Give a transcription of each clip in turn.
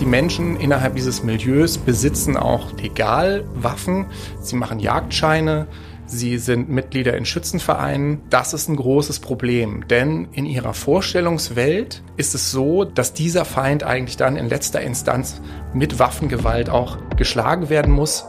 Die Menschen innerhalb dieses Milieus besitzen auch legal Waffen. Sie machen Jagdscheine. Sie sind Mitglieder in Schützenvereinen. Das ist ein großes Problem, denn in ihrer Vorstellungswelt ist es so, dass dieser Feind eigentlich dann in letzter Instanz mit Waffengewalt auch geschlagen werden muss.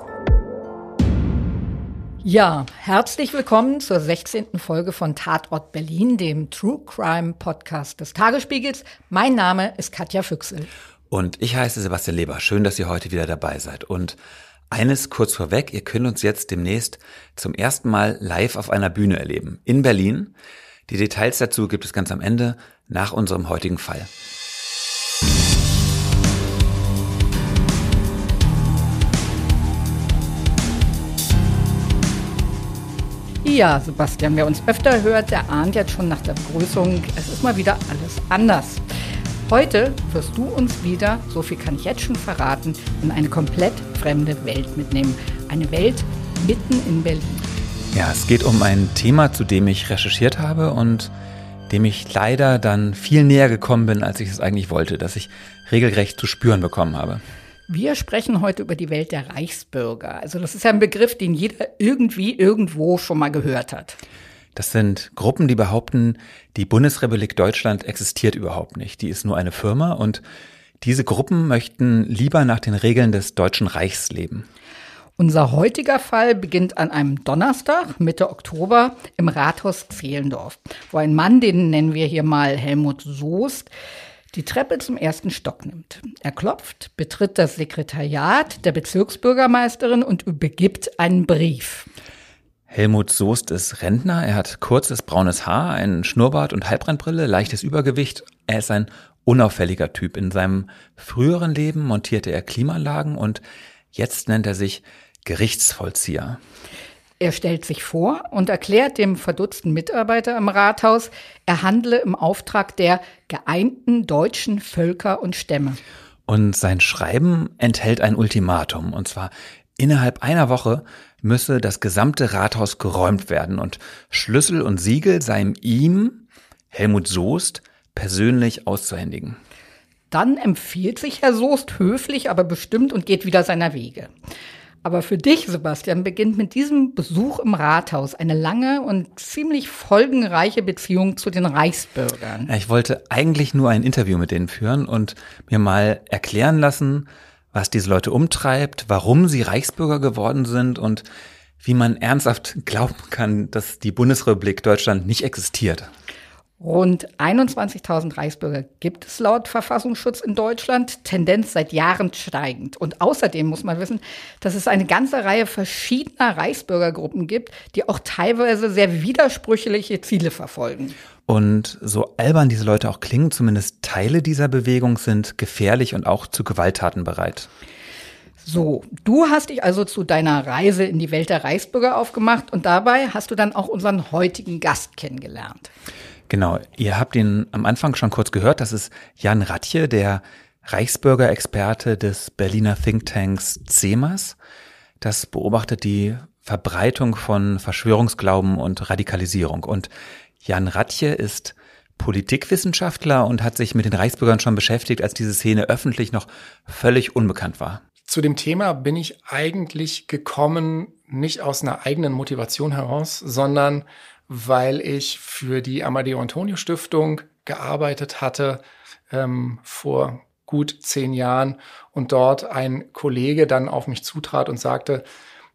Ja, herzlich willkommen zur 16. Folge von Tatort Berlin, dem True Crime Podcast des Tagesspiegels. Mein Name ist Katja Füchsel. Und ich heiße Sebastian Leber. Schön, dass ihr heute wieder dabei seid. Und eines kurz vorweg, ihr könnt uns jetzt demnächst zum ersten Mal live auf einer Bühne erleben. In Berlin. Die Details dazu gibt es ganz am Ende nach unserem heutigen Fall. Ja, Sebastian, wer uns öfter hört, der ahnt jetzt schon nach der Begrüßung, es ist mal wieder alles anders. Heute wirst du uns wieder, so viel kann ich jetzt schon verraten, in eine komplett fremde Welt mitnehmen. Eine Welt mitten in Berlin. Ja, es geht um ein Thema, zu dem ich recherchiert habe und dem ich leider dann viel näher gekommen bin, als ich es eigentlich wollte, dass ich regelrecht zu spüren bekommen habe. Wir sprechen heute über die Welt der Reichsbürger. Also das ist ja ein Begriff, den jeder irgendwie irgendwo schon mal gehört hat. Das sind Gruppen, die behaupten, die Bundesrepublik Deutschland existiert überhaupt nicht. Die ist nur eine Firma und diese Gruppen möchten lieber nach den Regeln des Deutschen Reichs leben. Unser heutiger Fall beginnt an einem Donnerstag, Mitte Oktober, im Rathaus Zehlendorf, wo ein Mann, den nennen wir hier mal Helmut Soest, die Treppe zum ersten Stock nimmt. Er klopft, betritt das Sekretariat der Bezirksbürgermeisterin und übergibt einen Brief. Helmut Soest ist Rentner. Er hat kurzes braunes Haar, einen Schnurrbart und Halbrandbrille, leichtes Übergewicht. Er ist ein unauffälliger Typ. In seinem früheren Leben montierte er Klimaanlagen und jetzt nennt er sich Gerichtsvollzieher. Er stellt sich vor und erklärt dem verdutzten Mitarbeiter im Rathaus, er handle im Auftrag der geeinten deutschen Völker und Stämme. Und sein Schreiben enthält ein Ultimatum, und zwar innerhalb einer Woche müsse das gesamte Rathaus geräumt werden und Schlüssel und Siegel seien ihm, Helmut Soest, persönlich auszuhändigen. Dann empfiehlt sich Herr Soest höflich, aber bestimmt und geht wieder seiner Wege. Aber für dich, Sebastian, beginnt mit diesem Besuch im Rathaus eine lange und ziemlich folgenreiche Beziehung zu den Reichsbürgern. Ich wollte eigentlich nur ein Interview mit denen führen und mir mal erklären lassen, was diese Leute umtreibt, warum sie Reichsbürger geworden sind und wie man ernsthaft glauben kann, dass die Bundesrepublik Deutschland nicht existiert. Rund 21.000 Reichsbürger gibt es laut Verfassungsschutz in Deutschland, Tendenz seit Jahren steigend. Und außerdem muss man wissen, dass es eine ganze Reihe verschiedener Reichsbürgergruppen gibt, die auch teilweise sehr widersprüchliche Ziele verfolgen. Und so albern diese Leute auch klingen, zumindest Teile dieser Bewegung sind gefährlich und auch zu Gewalttaten bereit. So, du hast dich also zu deiner Reise in die Welt der Reichsbürger aufgemacht und dabei hast du dann auch unseren heutigen Gast kennengelernt. Genau, ihr habt ihn am Anfang schon kurz gehört. Das ist Jan Ratje, der Reichsbürgerexperte des Berliner Thinktanks CEMAS. Das beobachtet die Verbreitung von Verschwörungsglauben und Radikalisierung. Und Jan Ratje ist Politikwissenschaftler und hat sich mit den Reichsbürgern schon beschäftigt, als diese Szene öffentlich noch völlig unbekannt war. Zu dem Thema bin ich eigentlich gekommen, nicht aus einer eigenen Motivation heraus, sondern weil ich für die Amadeo Antonio Stiftung gearbeitet hatte ähm, vor gut zehn Jahren und dort ein Kollege dann auf mich zutrat und sagte,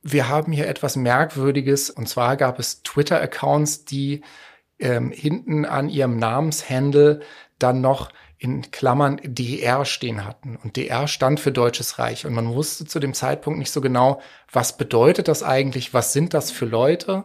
wir haben hier etwas Merkwürdiges und zwar gab es Twitter-Accounts, die ähm, hinten an ihrem Namenshandle dann noch in Klammern DR stehen hatten. Und DR stand für Deutsches Reich. Und man wusste zu dem Zeitpunkt nicht so genau, was bedeutet das eigentlich, was sind das für Leute.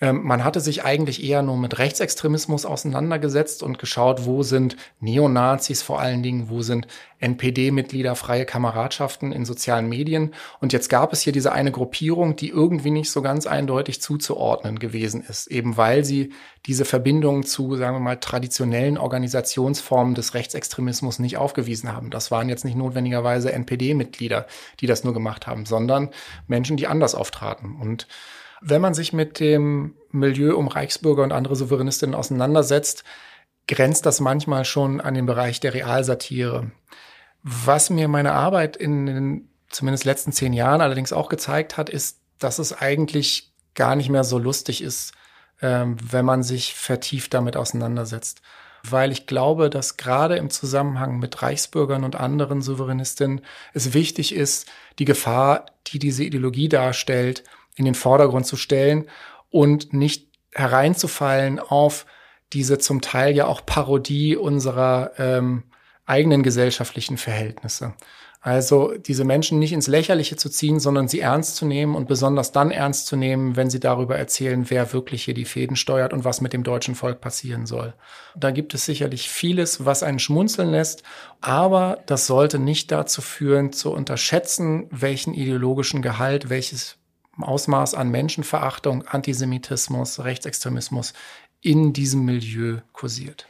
Ähm, man hatte sich eigentlich eher nur mit Rechtsextremismus auseinandergesetzt und geschaut, wo sind Neonazis vor allen Dingen, wo sind NPD-Mitglieder, freie Kameradschaften in sozialen Medien. Und jetzt gab es hier diese eine Gruppierung, die irgendwie nicht so ganz eindeutig zuzuordnen gewesen ist, eben weil sie diese Verbindung zu, sagen wir mal, traditionellen Organisationsformen des Rechtsextremismus nicht aufgewiesen haben. Das waren jetzt nicht notwendigerweise NPD-Mitglieder, die das nur gemacht haben, sondern Menschen, die anders auftraten. Und wenn man sich mit dem Milieu um Reichsbürger und andere Souveränistinnen auseinandersetzt, grenzt das manchmal schon an den Bereich der Realsatire. Was mir meine Arbeit in den zumindest letzten zehn Jahren allerdings auch gezeigt hat, ist, dass es eigentlich gar nicht mehr so lustig ist, ähm, wenn man sich vertieft damit auseinandersetzt. Weil ich glaube, dass gerade im Zusammenhang mit Reichsbürgern und anderen Souveränistinnen es wichtig ist, die Gefahr, die diese Ideologie darstellt, in den Vordergrund zu stellen und nicht hereinzufallen auf diese zum Teil ja auch Parodie unserer ähm, eigenen gesellschaftlichen Verhältnisse. Also diese Menschen nicht ins Lächerliche zu ziehen, sondern sie ernst zu nehmen und besonders dann ernst zu nehmen, wenn sie darüber erzählen, wer wirklich hier die Fäden steuert und was mit dem deutschen Volk passieren soll. Da gibt es sicherlich vieles, was einen schmunzeln lässt, aber das sollte nicht dazu führen, zu unterschätzen, welchen ideologischen Gehalt, welches Ausmaß an Menschenverachtung, Antisemitismus, Rechtsextremismus in diesem Milieu kursiert.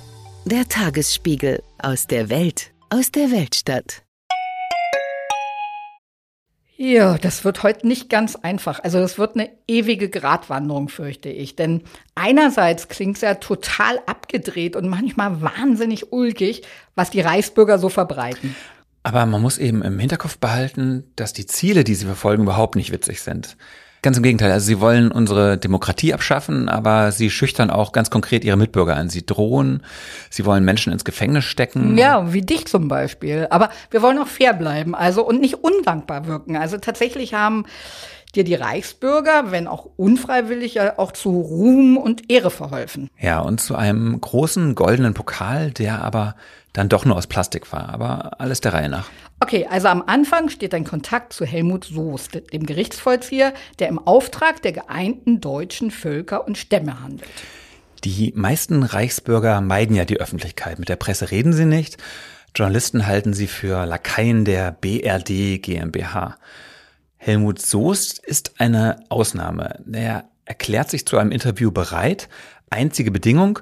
Der Tagesspiegel aus der Welt, aus der Weltstadt. Ja, das wird heute nicht ganz einfach. Also das wird eine ewige Gratwanderung, fürchte ich. Denn einerseits klingt es ja total abgedreht und manchmal wahnsinnig ulkig, was die Reichsbürger so verbreiten. Aber man muss eben im Hinterkopf behalten, dass die Ziele, die sie verfolgen, überhaupt nicht witzig sind. Ganz im Gegenteil, also sie wollen unsere Demokratie abschaffen, aber sie schüchtern auch ganz konkret ihre Mitbürger an. Sie drohen, sie wollen Menschen ins Gefängnis stecken. Ja, wie dich zum Beispiel. Aber wir wollen auch fair bleiben, also und nicht undankbar wirken. Also tatsächlich haben dir die Reichsbürger, wenn auch unfreiwillig, ja auch zu Ruhm und Ehre verholfen. Ja, und zu einem großen goldenen Pokal, der aber dann doch nur aus Plastik war. Aber alles der Reihe nach. Okay, also am Anfang steht ein Kontakt zu Helmut Soest, dem Gerichtsvollzieher, der im Auftrag der geeinten deutschen Völker und Stämme handelt. Die meisten Reichsbürger meiden ja die Öffentlichkeit. Mit der Presse reden sie nicht. Journalisten halten sie für Lakaien der BRD GmbH. Helmut Soest ist eine Ausnahme. Er erklärt sich zu einem Interview bereit. Einzige Bedingung,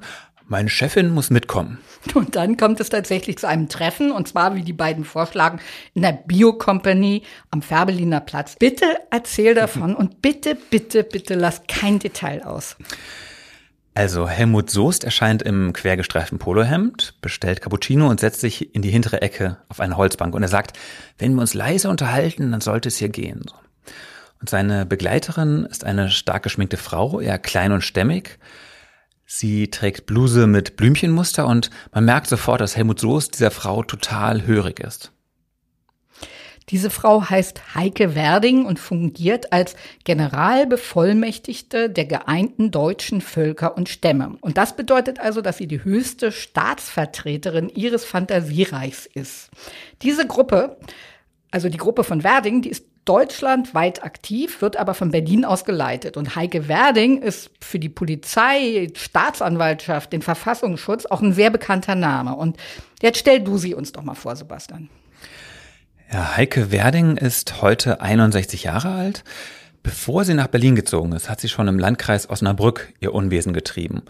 meine Chefin muss mitkommen. Und dann kommt es tatsächlich zu einem Treffen, und zwar, wie die beiden vorschlagen, in der Bio-Company am Färbeliner Platz. Bitte erzähl davon und bitte, bitte, bitte lass kein Detail aus. Also Helmut Soest erscheint im quergestreiften Polohemd, bestellt Cappuccino und setzt sich in die hintere Ecke auf eine Holzbank. Und er sagt, wenn wir uns leise unterhalten, dann sollte es hier gehen. Und seine Begleiterin ist eine stark geschminkte Frau, eher klein und stämmig, Sie trägt Bluse mit Blümchenmuster und man merkt sofort, dass Helmut Soest dieser Frau total hörig ist. Diese Frau heißt Heike Werding und fungiert als Generalbevollmächtigte der geeinten deutschen Völker und Stämme. Und das bedeutet also, dass sie die höchste Staatsvertreterin ihres Fantasiereichs ist. Diese Gruppe, also die Gruppe von Werding, die ist deutschlandweit aktiv, wird aber von Berlin aus geleitet. Und Heike Werding ist für die Polizei, Staatsanwaltschaft, den Verfassungsschutz auch ein sehr bekannter Name. Und jetzt stell du sie uns doch mal vor, Sebastian. Ja, Heike Werding ist heute 61 Jahre alt. Bevor sie nach Berlin gezogen ist, hat sie schon im Landkreis Osnabrück ihr Unwesen getrieben.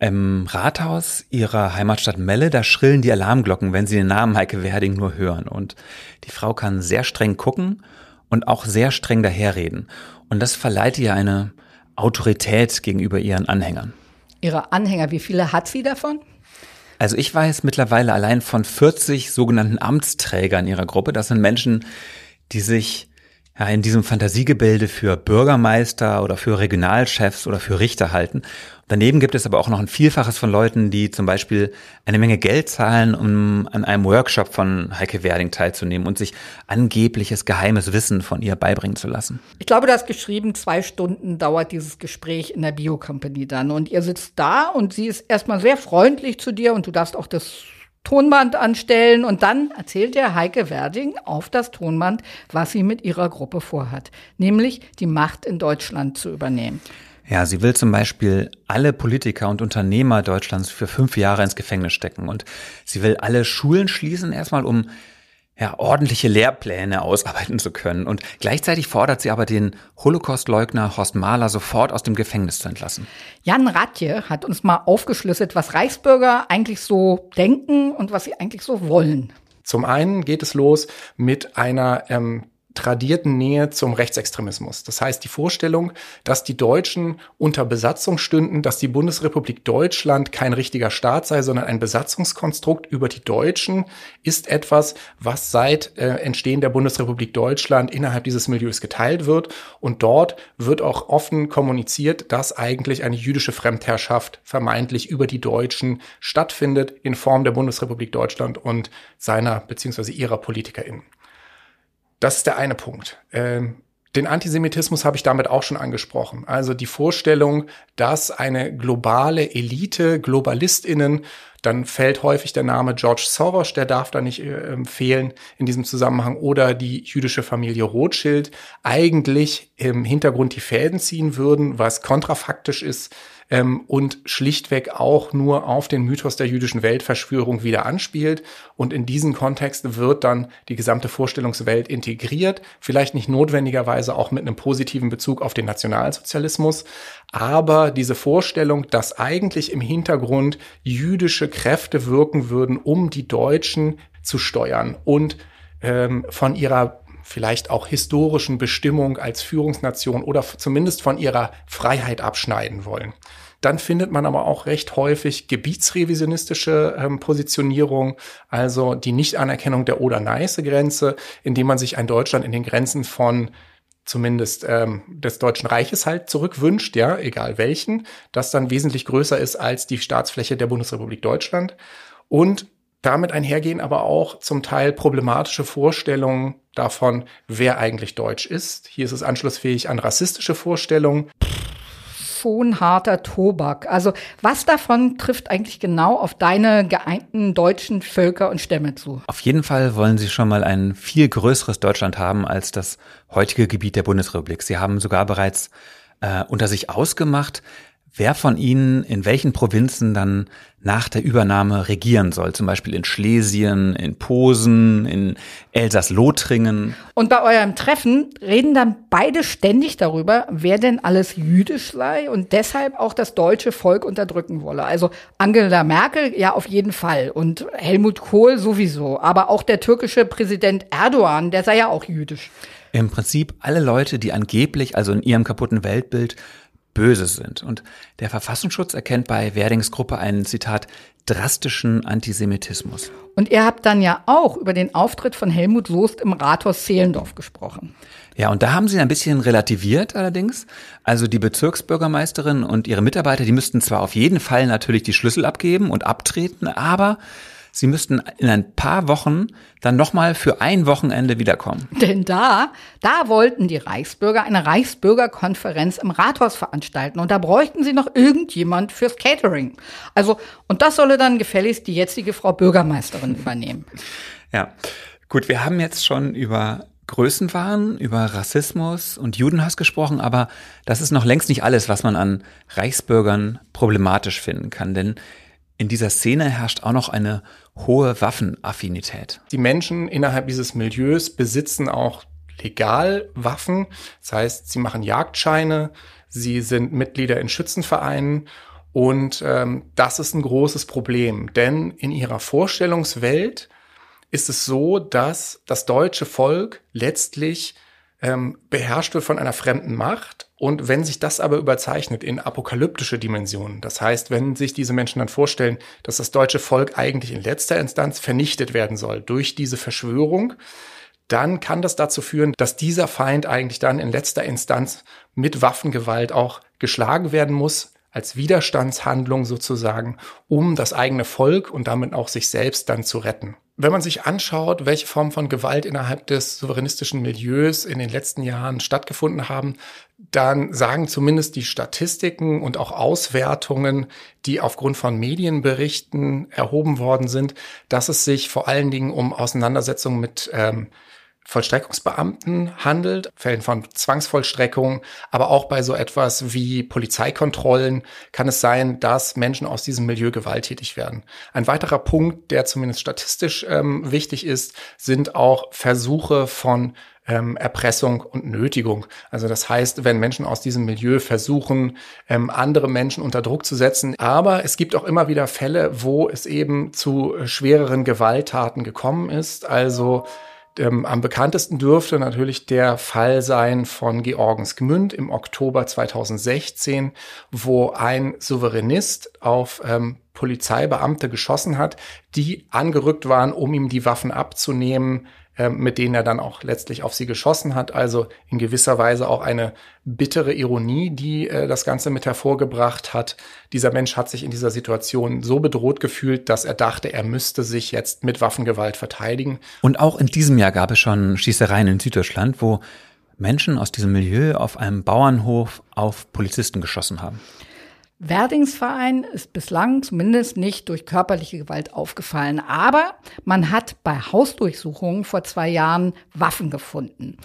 Im Rathaus ihrer Heimatstadt Melle, da schrillen die Alarmglocken, wenn sie den Namen Heike Werding nur hören. Und die Frau kann sehr streng gucken und auch sehr streng daherreden. Und das verleiht ihr eine Autorität gegenüber ihren Anhängern. Ihre Anhänger, wie viele hat sie davon? Also ich weiß mittlerweile allein von 40 sogenannten Amtsträgern ihrer Gruppe. Das sind Menschen, die sich ja, in diesem Fantasiegebilde für Bürgermeister oder für Regionalchefs oder für Richter halten. Daneben gibt es aber auch noch ein Vielfaches von Leuten, die zum Beispiel eine Menge Geld zahlen, um an einem Workshop von Heike Werding teilzunehmen und sich angebliches geheimes Wissen von ihr beibringen zu lassen. Ich glaube, du hast geschrieben, zwei Stunden dauert dieses Gespräch in der Bio-Company dann. Und ihr sitzt da und sie ist erstmal sehr freundlich zu dir und du darfst auch das Tonband anstellen und dann erzählt der Heike Werding auf das Tonband, was sie mit ihrer Gruppe vorhat, nämlich die Macht in Deutschland zu übernehmen. Ja, sie will zum Beispiel alle Politiker und Unternehmer Deutschlands für fünf Jahre ins Gefängnis stecken. Und sie will alle Schulen schließen, erstmal um ja, ordentliche Lehrpläne ausarbeiten zu können. Und gleichzeitig fordert sie aber den Holocaust-Leugner Horst Mahler sofort aus dem Gefängnis zu entlassen. Jan Ratje hat uns mal aufgeschlüsselt, was Reichsbürger eigentlich so denken und was sie eigentlich so wollen. Zum einen geht es los mit einer ähm, tradierten Nähe zum Rechtsextremismus. Das heißt, die Vorstellung, dass die Deutschen unter Besatzung stünden, dass die Bundesrepublik Deutschland kein richtiger Staat sei, sondern ein Besatzungskonstrukt über die Deutschen, ist etwas, was seit äh, Entstehen der Bundesrepublik Deutschland innerhalb dieses Milieus geteilt wird. Und dort wird auch offen kommuniziert, dass eigentlich eine jüdische Fremdherrschaft vermeintlich über die Deutschen stattfindet in Form der Bundesrepublik Deutschland und seiner bzw. ihrer PolitikerInnen. Das ist der eine Punkt. Ähm, den Antisemitismus habe ich damit auch schon angesprochen. Also die Vorstellung, dass eine globale Elite, GlobalistInnen, dann fällt häufig der Name George Soros, der darf da nicht äh, fehlen in diesem Zusammenhang, oder die jüdische Familie Rothschild eigentlich im Hintergrund die Fäden ziehen würden, was kontrafaktisch ist ähm, und schlichtweg auch nur auf den Mythos der jüdischen Weltverschwörung wieder anspielt. Und in diesen Kontext wird dann die gesamte Vorstellungswelt integriert, vielleicht nicht notwendigerweise auch mit einem positiven Bezug auf den Nationalsozialismus, aber diese Vorstellung, dass eigentlich im Hintergrund jüdische Kräfte wirken würden, um die Deutschen zu steuern und ähm, von ihrer vielleicht auch historischen Bestimmung als Führungsnation oder zumindest von ihrer Freiheit abschneiden wollen. Dann findet man aber auch recht häufig gebietsrevisionistische ähm, Positionierung, also die Nichtanerkennung der Oder-Neiße-Grenze, indem man sich ein Deutschland in den Grenzen von zumindest ähm, des Deutschen Reiches halt zurückwünscht, ja, egal welchen, das dann wesentlich größer ist als die Staatsfläche der Bundesrepublik Deutschland. Und damit einhergehen aber auch zum Teil problematische Vorstellungen davon, wer eigentlich deutsch ist. Hier ist es anschlussfähig an rassistische Vorstellungen. Schon harter Tobak. Also was davon trifft eigentlich genau auf deine geeinten deutschen Völker und Stämme zu? Auf jeden Fall wollen sie schon mal ein viel größeres Deutschland haben als das heutige Gebiet der Bundesrepublik. Sie haben sogar bereits äh, unter sich ausgemacht, wer von Ihnen in welchen Provinzen dann nach der Übernahme regieren soll. Zum Beispiel in Schlesien, in Posen, in Elsass-Lothringen. Und bei eurem Treffen reden dann beide ständig darüber, wer denn alles jüdisch sei und deshalb auch das deutsche Volk unterdrücken wolle. Also Angela Merkel ja auf jeden Fall und Helmut Kohl sowieso. Aber auch der türkische Präsident Erdogan, der sei ja auch jüdisch. Im Prinzip alle Leute, die angeblich, also in ihrem kaputten Weltbild, böse sind. Und der Verfassungsschutz erkennt bei Werdings Gruppe einen, Zitat, drastischen Antisemitismus. Und ihr habt dann ja auch über den Auftritt von Helmut Soest im Rathaus Zehlendorf gesprochen. Ja, und da haben sie ein bisschen relativiert allerdings. Also die Bezirksbürgermeisterin und ihre Mitarbeiter, die müssten zwar auf jeden Fall natürlich die Schlüssel abgeben und abtreten, aber Sie müssten in ein paar Wochen dann nochmal für ein Wochenende wiederkommen. Denn da, da wollten die Reichsbürger eine Reichsbürgerkonferenz im Rathaus veranstalten und da bräuchten sie noch irgendjemand fürs Catering. Also, und das solle dann gefälligst die jetzige Frau Bürgermeisterin übernehmen. Ja, gut, wir haben jetzt schon über Größenwahn, über Rassismus und Judenhass gesprochen, aber das ist noch längst nicht alles, was man an Reichsbürgern problematisch finden kann, denn in dieser Szene herrscht auch noch eine hohe Waffenaffinität. Die Menschen innerhalb dieses Milieus besitzen auch legal Waffen. Das heißt, sie machen Jagdscheine, sie sind Mitglieder in Schützenvereinen und ähm, das ist ein großes Problem, denn in ihrer Vorstellungswelt ist es so, dass das deutsche Volk letztlich ähm, beherrscht wird von einer fremden Macht. Und wenn sich das aber überzeichnet in apokalyptische Dimensionen, das heißt, wenn sich diese Menschen dann vorstellen, dass das deutsche Volk eigentlich in letzter Instanz vernichtet werden soll durch diese Verschwörung, dann kann das dazu führen, dass dieser Feind eigentlich dann in letzter Instanz mit Waffengewalt auch geschlagen werden muss, als Widerstandshandlung sozusagen, um das eigene Volk und damit auch sich selbst dann zu retten. Wenn man sich anschaut, welche Formen von Gewalt innerhalb des souveränistischen Milieus in den letzten Jahren stattgefunden haben, dann sagen zumindest die Statistiken und auch Auswertungen, die aufgrund von Medienberichten erhoben worden sind, dass es sich vor allen Dingen um Auseinandersetzungen mit ähm, Vollstreckungsbeamten handelt, Fällen von Zwangsvollstreckung, aber auch bei so etwas wie Polizeikontrollen kann es sein, dass Menschen aus diesem Milieu gewalttätig werden. Ein weiterer Punkt, der zumindest statistisch ähm, wichtig ist, sind auch Versuche von ähm, Erpressung und Nötigung. Also das heißt, wenn Menschen aus diesem Milieu versuchen, ähm, andere Menschen unter Druck zu setzen. Aber es gibt auch immer wieder Fälle, wo es eben zu schwereren Gewalttaten gekommen ist. Also ähm, am bekanntesten dürfte natürlich der Fall sein von Georgens Gmünd im Oktober 2016, wo ein Souveränist auf ähm, Polizeibeamte geschossen hat, die angerückt waren, um ihm die Waffen abzunehmen, mit denen er dann auch letztlich auf sie geschossen hat. Also in gewisser Weise auch eine bittere Ironie, die äh, das Ganze mit hervorgebracht hat. Dieser Mensch hat sich in dieser Situation so bedroht gefühlt, dass er dachte, er müsste sich jetzt mit Waffengewalt verteidigen. Und auch in diesem Jahr gab es schon Schießereien in Süddeutschland, wo Menschen aus diesem Milieu auf einem Bauernhof auf Polizisten geschossen haben. Werdingsverein ist bislang zumindest nicht durch körperliche Gewalt aufgefallen, aber man hat bei Hausdurchsuchungen vor zwei Jahren Waffen gefunden.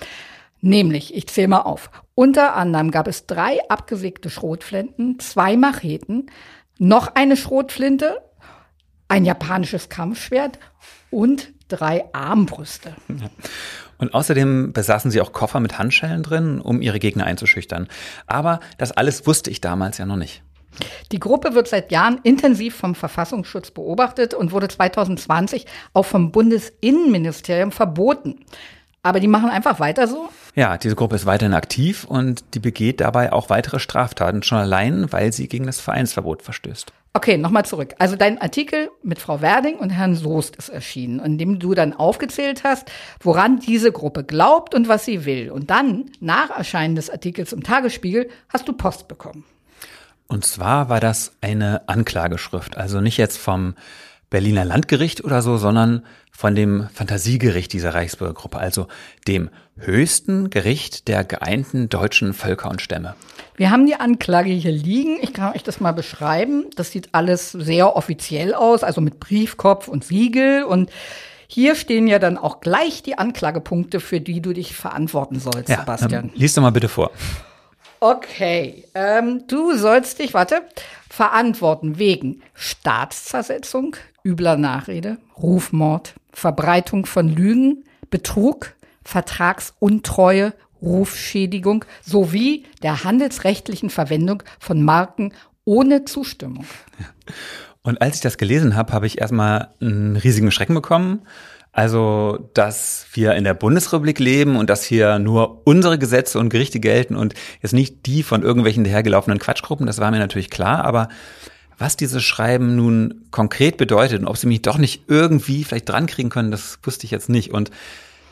Nämlich, ich zähle mal auf, unter anderem gab es drei abgesägte Schrotflinten, zwei Macheten, noch eine Schrotflinte, ein japanisches Kampfschwert und drei Armbrüste. Und außerdem besaßen sie auch Koffer mit Handschellen drin, um ihre Gegner einzuschüchtern. Aber das alles wusste ich damals ja noch nicht. Die Gruppe wird seit Jahren intensiv vom Verfassungsschutz beobachtet und wurde 2020 auch vom Bundesinnenministerium verboten. Aber die machen einfach weiter so? Ja, diese Gruppe ist weiterhin aktiv und die begeht dabei auch weitere Straftaten, schon allein, weil sie gegen das Vereinsverbot verstößt. Okay, nochmal zurück. Also dein Artikel mit Frau Werding und Herrn Soest ist erschienen, in dem du dann aufgezählt hast, woran diese Gruppe glaubt und was sie will. Und dann, nach Erscheinen des Artikels im Tagesspiegel, hast du Post bekommen. Und zwar war das eine Anklageschrift, also nicht jetzt vom Berliner Landgericht oder so, sondern von dem Fantasiegericht dieser Reichsbürgergruppe, also dem höchsten Gericht der geeinten deutschen Völker und Stämme. Wir haben die Anklage hier liegen. Ich kann euch das mal beschreiben. Das sieht alles sehr offiziell aus, also mit Briefkopf und Siegel. Und hier stehen ja dann auch gleich die Anklagepunkte, für die du dich verantworten sollst, ja, Sebastian. Lies doch mal bitte vor. Okay, ähm, du sollst dich, warte, verantworten wegen Staatszersetzung, übler Nachrede, Rufmord, Verbreitung von Lügen, Betrug, Vertragsuntreue, Rufschädigung sowie der handelsrechtlichen Verwendung von Marken ohne Zustimmung. Und als ich das gelesen habe, habe ich erstmal einen riesigen Schrecken bekommen also, dass wir in der Bundesrepublik leben und dass hier nur unsere Gesetze und Gerichte gelten und jetzt nicht die von irgendwelchen dahergelaufenen Quatschgruppen, das war mir natürlich klar, aber was dieses Schreiben nun konkret bedeutet und ob sie mich doch nicht irgendwie vielleicht drankriegen können, das wusste ich jetzt nicht. Und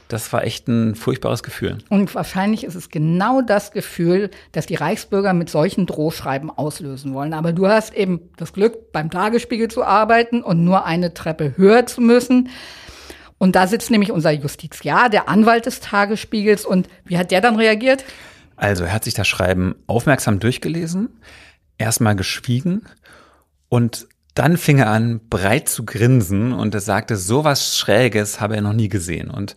das war echt ein furchtbares Gefühl. Und wahrscheinlich ist es genau das Gefühl, dass die Reichsbürger mit solchen Drohschreiben auslösen wollen. Aber du hast eben das Glück, beim Tagesspiegel zu arbeiten und nur eine Treppe höher zu müssen. Und da sitzt nämlich unser Justiziar, der Anwalt des Tagesspiegels. Und wie hat der dann reagiert? Also er hat sich das Schreiben aufmerksam durchgelesen, erstmal geschwiegen und dann fing er an, breit zu grinsen und er sagte, sowas Schräges habe er noch nie gesehen. Und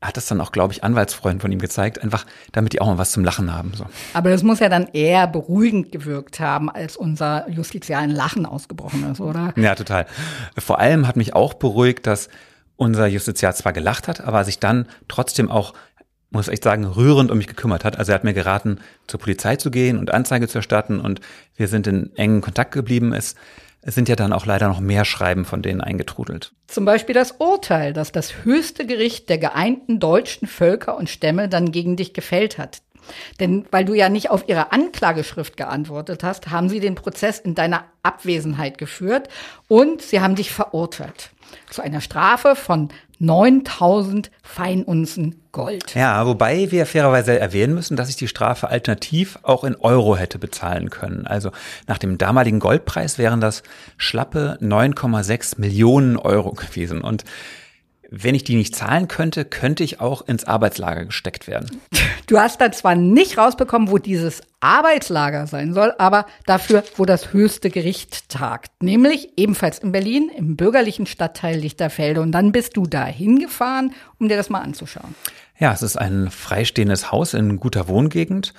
er hat das dann auch, glaube ich, Anwaltsfreunden von ihm gezeigt, einfach damit die auch mal was zum Lachen haben. So. Aber das muss ja dann eher beruhigend gewirkt haben, als unser Justiziar ein Lachen ausgebrochen ist, oder? Ja, total. Vor allem hat mich auch beruhigt, dass unser Justiziar zwar gelacht hat, aber sich dann trotzdem auch, muss ich sagen, rührend um mich gekümmert hat. Also er hat mir geraten, zur Polizei zu gehen und Anzeige zu erstatten und wir sind in engen Kontakt geblieben. Es, sind ja dann auch leider noch mehr Schreiben von denen eingetrudelt. Zum Beispiel das Urteil, das das höchste Gericht der geeinten deutschen Völker und Stämme dann gegen dich gefällt hat. Denn weil du ja nicht auf ihre Anklageschrift geantwortet hast, haben sie den Prozess in deiner Abwesenheit geführt und sie haben dich verurteilt zu einer Strafe von 9000 Feinunzen Gold. Ja, wobei wir fairerweise erwähnen müssen, dass ich die Strafe alternativ auch in Euro hätte bezahlen können. Also nach dem damaligen Goldpreis wären das schlappe 9,6 Millionen Euro gewesen. Und wenn ich die nicht zahlen könnte, könnte ich auch ins Arbeitslager gesteckt werden. Du hast dann zwar nicht rausbekommen, wo dieses Arbeitslager sein soll, aber dafür, wo das höchste Gericht tagt. Nämlich ebenfalls in Berlin, im bürgerlichen Stadtteil Lichterfelde. Und dann bist du da hingefahren, um dir das mal anzuschauen. Ja, es ist ein freistehendes Haus in guter Wohngegend.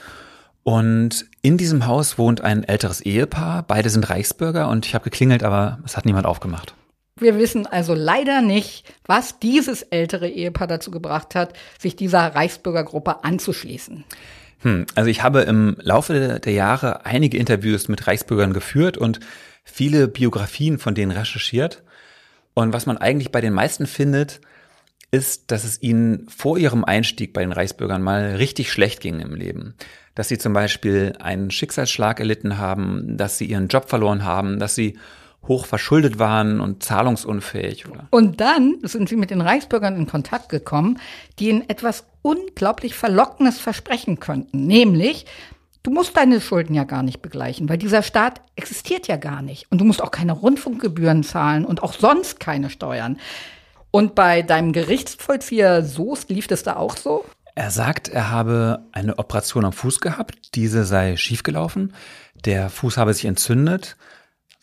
Und in diesem Haus wohnt ein älteres Ehepaar. Beide sind Reichsbürger und ich habe geklingelt, aber es hat niemand aufgemacht. Wir wissen also leider nicht, was dieses ältere Ehepaar dazu gebracht hat, sich dieser Reichsbürgergruppe anzuschließen. Hm, also ich habe im Laufe der Jahre einige Interviews mit Reichsbürgern geführt und viele Biografien von denen recherchiert. Und was man eigentlich bei den meisten findet, ist, dass es ihnen vor ihrem Einstieg bei den Reichsbürgern mal richtig schlecht ging im Leben. Dass sie zum Beispiel einen Schicksalsschlag erlitten haben, dass sie ihren Job verloren haben, dass sie hoch verschuldet waren und zahlungsunfähig. Oder? Und dann sind sie mit den Reichsbürgern in Kontakt gekommen, die ihnen etwas unglaublich Verlockendes versprechen könnten, nämlich Du musst deine Schulden ja gar nicht begleichen, weil dieser Staat existiert ja gar nicht. Und du musst auch keine Rundfunkgebühren zahlen und auch sonst keine Steuern. Und bei deinem Gerichtsvollzieher Soest lief das da auch so? Er sagt, er habe eine Operation am Fuß gehabt, diese sei schiefgelaufen, der Fuß habe sich entzündet,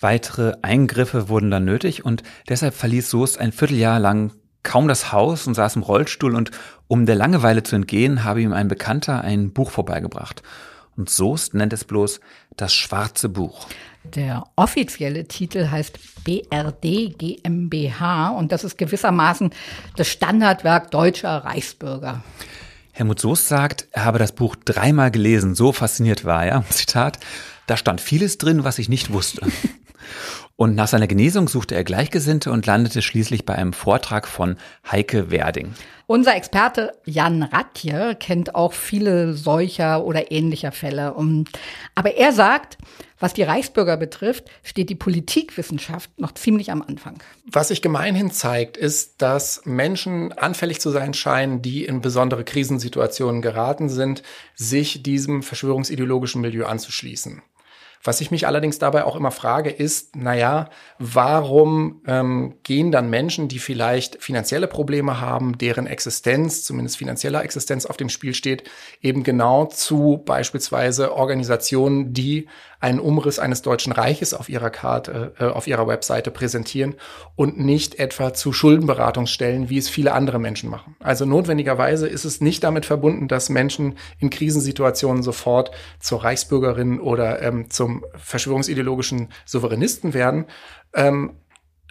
weitere Eingriffe wurden dann nötig und deshalb verließ Soest ein Vierteljahr lang kaum das Haus und saß im Rollstuhl und um der Langeweile zu entgehen, habe ihm ein Bekannter ein Buch vorbeigebracht. Und Soest nennt es bloß das schwarze Buch. Der offizielle Titel heißt BRD GmbH und das ist gewissermaßen das Standardwerk deutscher Reichsbürger. Helmut Soest sagt, er habe das Buch dreimal gelesen, so fasziniert war er. Zitat, da stand vieles drin, was ich nicht wusste. Und nach seiner Genesung suchte er Gleichgesinnte und landete schließlich bei einem Vortrag von Heike Werding. Unser Experte Jan Ratje kennt auch viele solcher oder ähnlicher Fälle. Aber er sagt, was die Reichsbürger betrifft, steht die Politikwissenschaft noch ziemlich am Anfang. Was sich gemeinhin zeigt, ist, dass Menschen anfällig zu sein scheinen, die in besondere Krisensituationen geraten sind, sich diesem verschwörungsideologischen Milieu anzuschließen. Was ich mich allerdings dabei auch immer frage, ist, naja, warum ähm, gehen dann Menschen, die vielleicht finanzielle Probleme haben, deren Existenz, zumindest finanzieller Existenz auf dem Spiel steht, eben genau zu beispielsweise Organisationen, die einen Umriss eines Deutschen Reiches auf ihrer Karte, äh, auf ihrer Webseite präsentieren und nicht etwa zu Schuldenberatungsstellen, wie es viele andere Menschen machen. Also notwendigerweise ist es nicht damit verbunden, dass Menschen in Krisensituationen sofort zur Reichsbürgerin oder ähm, zum verschwörungsideologischen Souveränisten werden, ähm,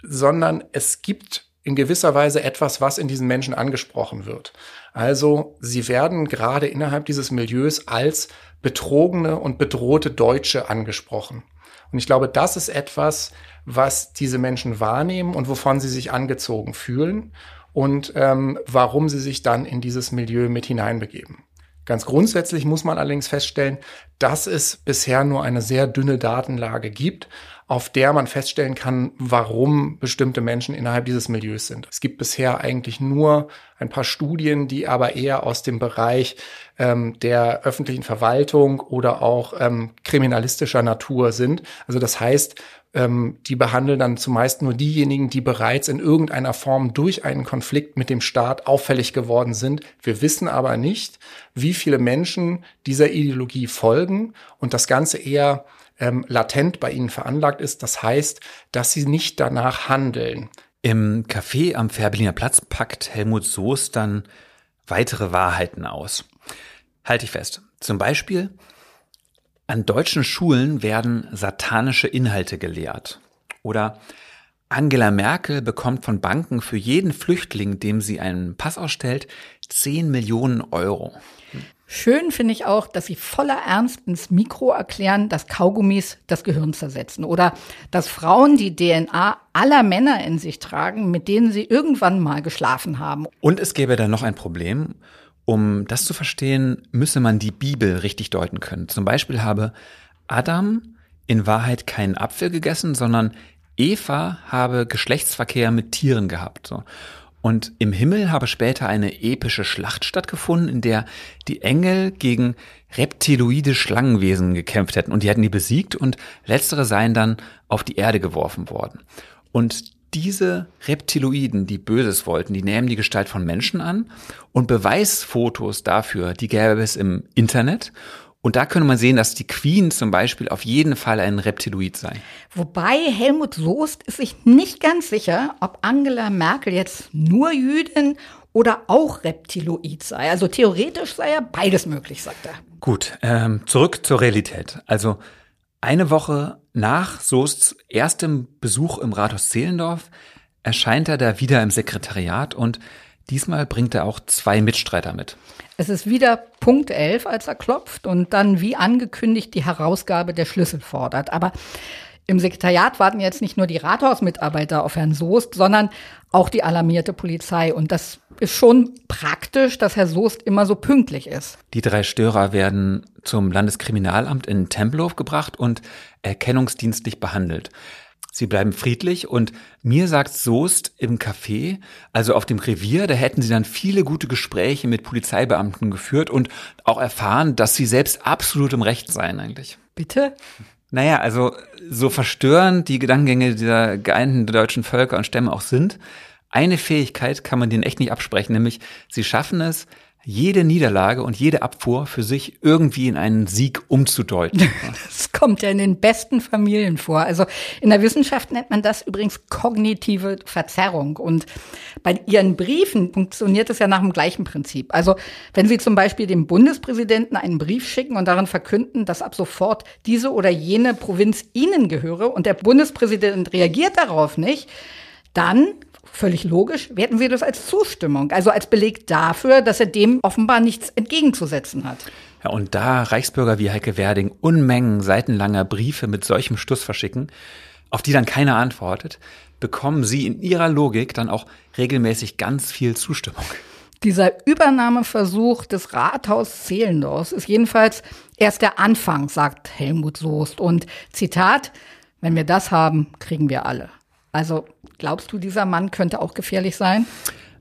sondern es gibt in gewisser Weise etwas, was in diesen Menschen angesprochen wird. Also sie werden gerade innerhalb dieses Milieus als betrogene und bedrohte Deutsche angesprochen. Und ich glaube, das ist etwas, was diese Menschen wahrnehmen und wovon sie sich angezogen fühlen und ähm, warum sie sich dann in dieses Milieu mit hineinbegeben. Ganz grundsätzlich muss man allerdings feststellen, dass es bisher nur eine sehr dünne Datenlage gibt, auf der man feststellen kann, warum bestimmte Menschen innerhalb dieses Milieus sind. Es gibt bisher eigentlich nur ein paar Studien, die aber eher aus dem Bereich ähm, der öffentlichen Verwaltung oder auch ähm, kriminalistischer Natur sind. Also das heißt, ähm, die behandeln dann zumeist nur diejenigen, die bereits in irgendeiner Form durch einen Konflikt mit dem Staat auffällig geworden sind. Wir wissen aber nicht, wie viele Menschen dieser Ideologie folgen und das Ganze eher ähm, latent bei ihnen veranlagt ist. Das heißt, dass sie nicht danach handeln. Im Café am Fährberliner Platz packt Helmut Soest dann weitere Wahrheiten aus. Halte ich fest. Zum Beispiel, an deutschen Schulen werden satanische Inhalte gelehrt. Oder Angela Merkel bekommt von Banken für jeden Flüchtling, dem sie einen Pass ausstellt, 10 Millionen Euro. Schön finde ich auch, dass sie voller Ernst ins Mikro erklären, dass Kaugummis das Gehirn zersetzen oder dass Frauen die DNA aller Männer in sich tragen, mit denen sie irgendwann mal geschlafen haben. Und es gäbe da noch ein Problem. Um das zu verstehen, müsse man die Bibel richtig deuten können. Zum Beispiel habe Adam in Wahrheit keinen Apfel gegessen, sondern Eva habe Geschlechtsverkehr mit Tieren gehabt. So. Und im Himmel habe später eine epische Schlacht stattgefunden, in der die Engel gegen reptiloide Schlangenwesen gekämpft hätten. Und die hätten die besiegt und letztere seien dann auf die Erde geworfen worden. Und diese Reptiloiden, die Böses wollten, die nehmen die Gestalt von Menschen an und Beweisfotos dafür, die gäbe es im Internet. Und da könnte man sehen, dass die Queen zum Beispiel auf jeden Fall ein Reptiloid sei. Wobei Helmut Soest ist sich nicht ganz sicher, ob Angela Merkel jetzt nur Jüdin oder auch Reptiloid sei. Also theoretisch sei ja beides möglich, sagt er. Gut, ähm, zurück zur Realität. Also eine Woche nach Soests erstem Besuch im Rathaus Zehlendorf erscheint er da wieder im Sekretariat und diesmal bringt er auch zwei Mitstreiter mit. Es ist wieder Punkt 11, als er klopft und dann wie angekündigt die Herausgabe der Schlüssel fordert. Aber im Sekretariat warten jetzt nicht nur die Rathausmitarbeiter auf Herrn Soest, sondern auch die alarmierte Polizei. Und das ist schon praktisch, dass Herr Soest immer so pünktlich ist. Die drei Störer werden zum Landeskriminalamt in Tempelhof gebracht und erkennungsdienstlich behandelt. Sie bleiben friedlich und mir sagt Soest im Café, also auf dem Revier, da hätten sie dann viele gute Gespräche mit Polizeibeamten geführt und auch erfahren, dass sie selbst absolut im Recht seien eigentlich. Bitte? Naja, also so verstörend die Gedankengänge dieser geeinten deutschen Völker und Stämme auch sind, eine Fähigkeit kann man denen echt nicht absprechen, nämlich sie schaffen es, jede Niederlage und jede Abfuhr für sich irgendwie in einen Sieg umzudeuten. Das kommt ja in den besten Familien vor. Also in der Wissenschaft nennt man das übrigens kognitive Verzerrung. Und bei Ihren Briefen funktioniert es ja nach dem gleichen Prinzip. Also wenn Sie zum Beispiel dem Bundespräsidenten einen Brief schicken und darin verkünden, dass ab sofort diese oder jene Provinz Ihnen gehöre und der Bundespräsident reagiert darauf nicht, dann völlig logisch, werten wir das als Zustimmung, also als Beleg dafür, dass er dem offenbar nichts entgegenzusetzen hat. Ja, und da Reichsbürger wie Heike Werding Unmengen seitenlanger Briefe mit solchem Stuss verschicken, auf die dann keiner antwortet, bekommen sie in ihrer Logik dann auch regelmäßig ganz viel Zustimmung. Dieser Übernahmeversuch des Rathaus Zehlendorfs ist jedenfalls erst der Anfang, sagt Helmut Soest. Und Zitat, wenn wir das haben, kriegen wir alle. Also glaubst du, dieser Mann könnte auch gefährlich sein?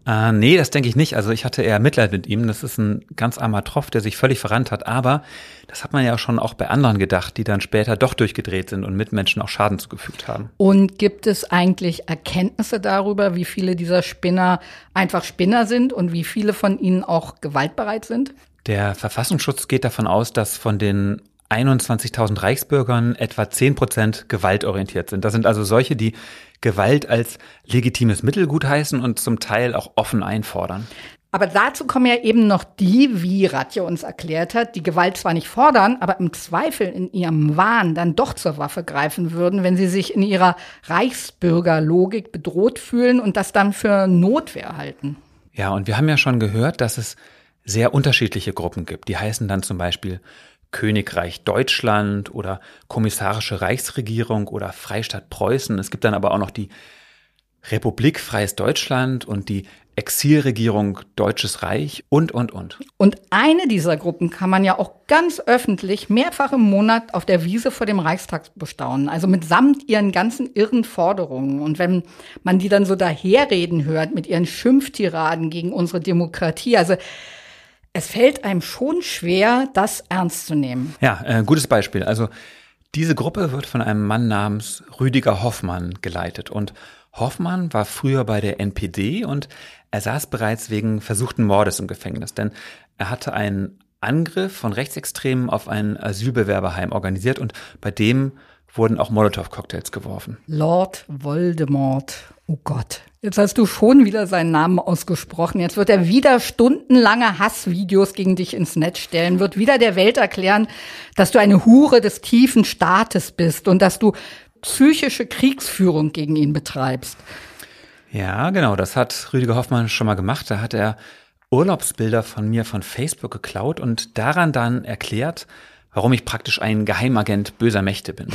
Äh, nee, das denke ich nicht. Also ich hatte eher Mitleid mit ihm. Das ist ein ganz armer Tropf, der sich völlig verrannt hat. Aber das hat man ja schon auch bei anderen gedacht, die dann später doch durchgedreht sind und Mitmenschen auch Schaden zugefügt haben. Und gibt es eigentlich Erkenntnisse darüber, wie viele dieser Spinner einfach Spinner sind und wie viele von ihnen auch gewaltbereit sind? Der Verfassungsschutz geht davon aus, dass von den 21.000 Reichsbürgern etwa 10 Prozent gewaltorientiert sind. Das sind also solche, die Gewalt als legitimes Mittel gutheißen und zum Teil auch offen einfordern. Aber dazu kommen ja eben noch die, wie Ratje uns erklärt hat, die Gewalt zwar nicht fordern, aber im Zweifel in ihrem Wahn dann doch zur Waffe greifen würden, wenn sie sich in ihrer Reichsbürgerlogik bedroht fühlen und das dann für Notwehr halten. Ja, und wir haben ja schon gehört, dass es sehr unterschiedliche Gruppen gibt. Die heißen dann zum Beispiel Königreich Deutschland oder Kommissarische Reichsregierung oder Freistaat Preußen. Es gibt dann aber auch noch die Republik Freies Deutschland und die Exilregierung Deutsches Reich und, und, und. Und eine dieser Gruppen kann man ja auch ganz öffentlich mehrfach im Monat auf der Wiese vor dem Reichstag bestaunen. Also mitsamt ihren ganzen irren Forderungen. Und wenn man die dann so daherreden hört mit ihren Schimpftiraden gegen unsere Demokratie, also es fällt einem schon schwer, das ernst zu nehmen. Ja, äh, gutes Beispiel. Also diese Gruppe wird von einem Mann namens Rüdiger Hoffmann geleitet. Und Hoffmann war früher bei der NPD und er saß bereits wegen versuchten Mordes im Gefängnis, denn er hatte einen Angriff von Rechtsextremen auf ein Asylbewerberheim organisiert und bei dem wurden auch Molotow-Cocktails geworfen. Lord Voldemort. Oh Gott. Jetzt hast du schon wieder seinen Namen ausgesprochen. Jetzt wird er wieder stundenlange Hassvideos gegen dich ins Netz stellen, wird wieder der Welt erklären, dass du eine Hure des tiefen Staates bist und dass du psychische Kriegsführung gegen ihn betreibst. Ja, genau. Das hat Rüdiger Hoffmann schon mal gemacht. Da hat er Urlaubsbilder von mir von Facebook geklaut und daran dann erklärt, warum ich praktisch ein Geheimagent böser Mächte bin.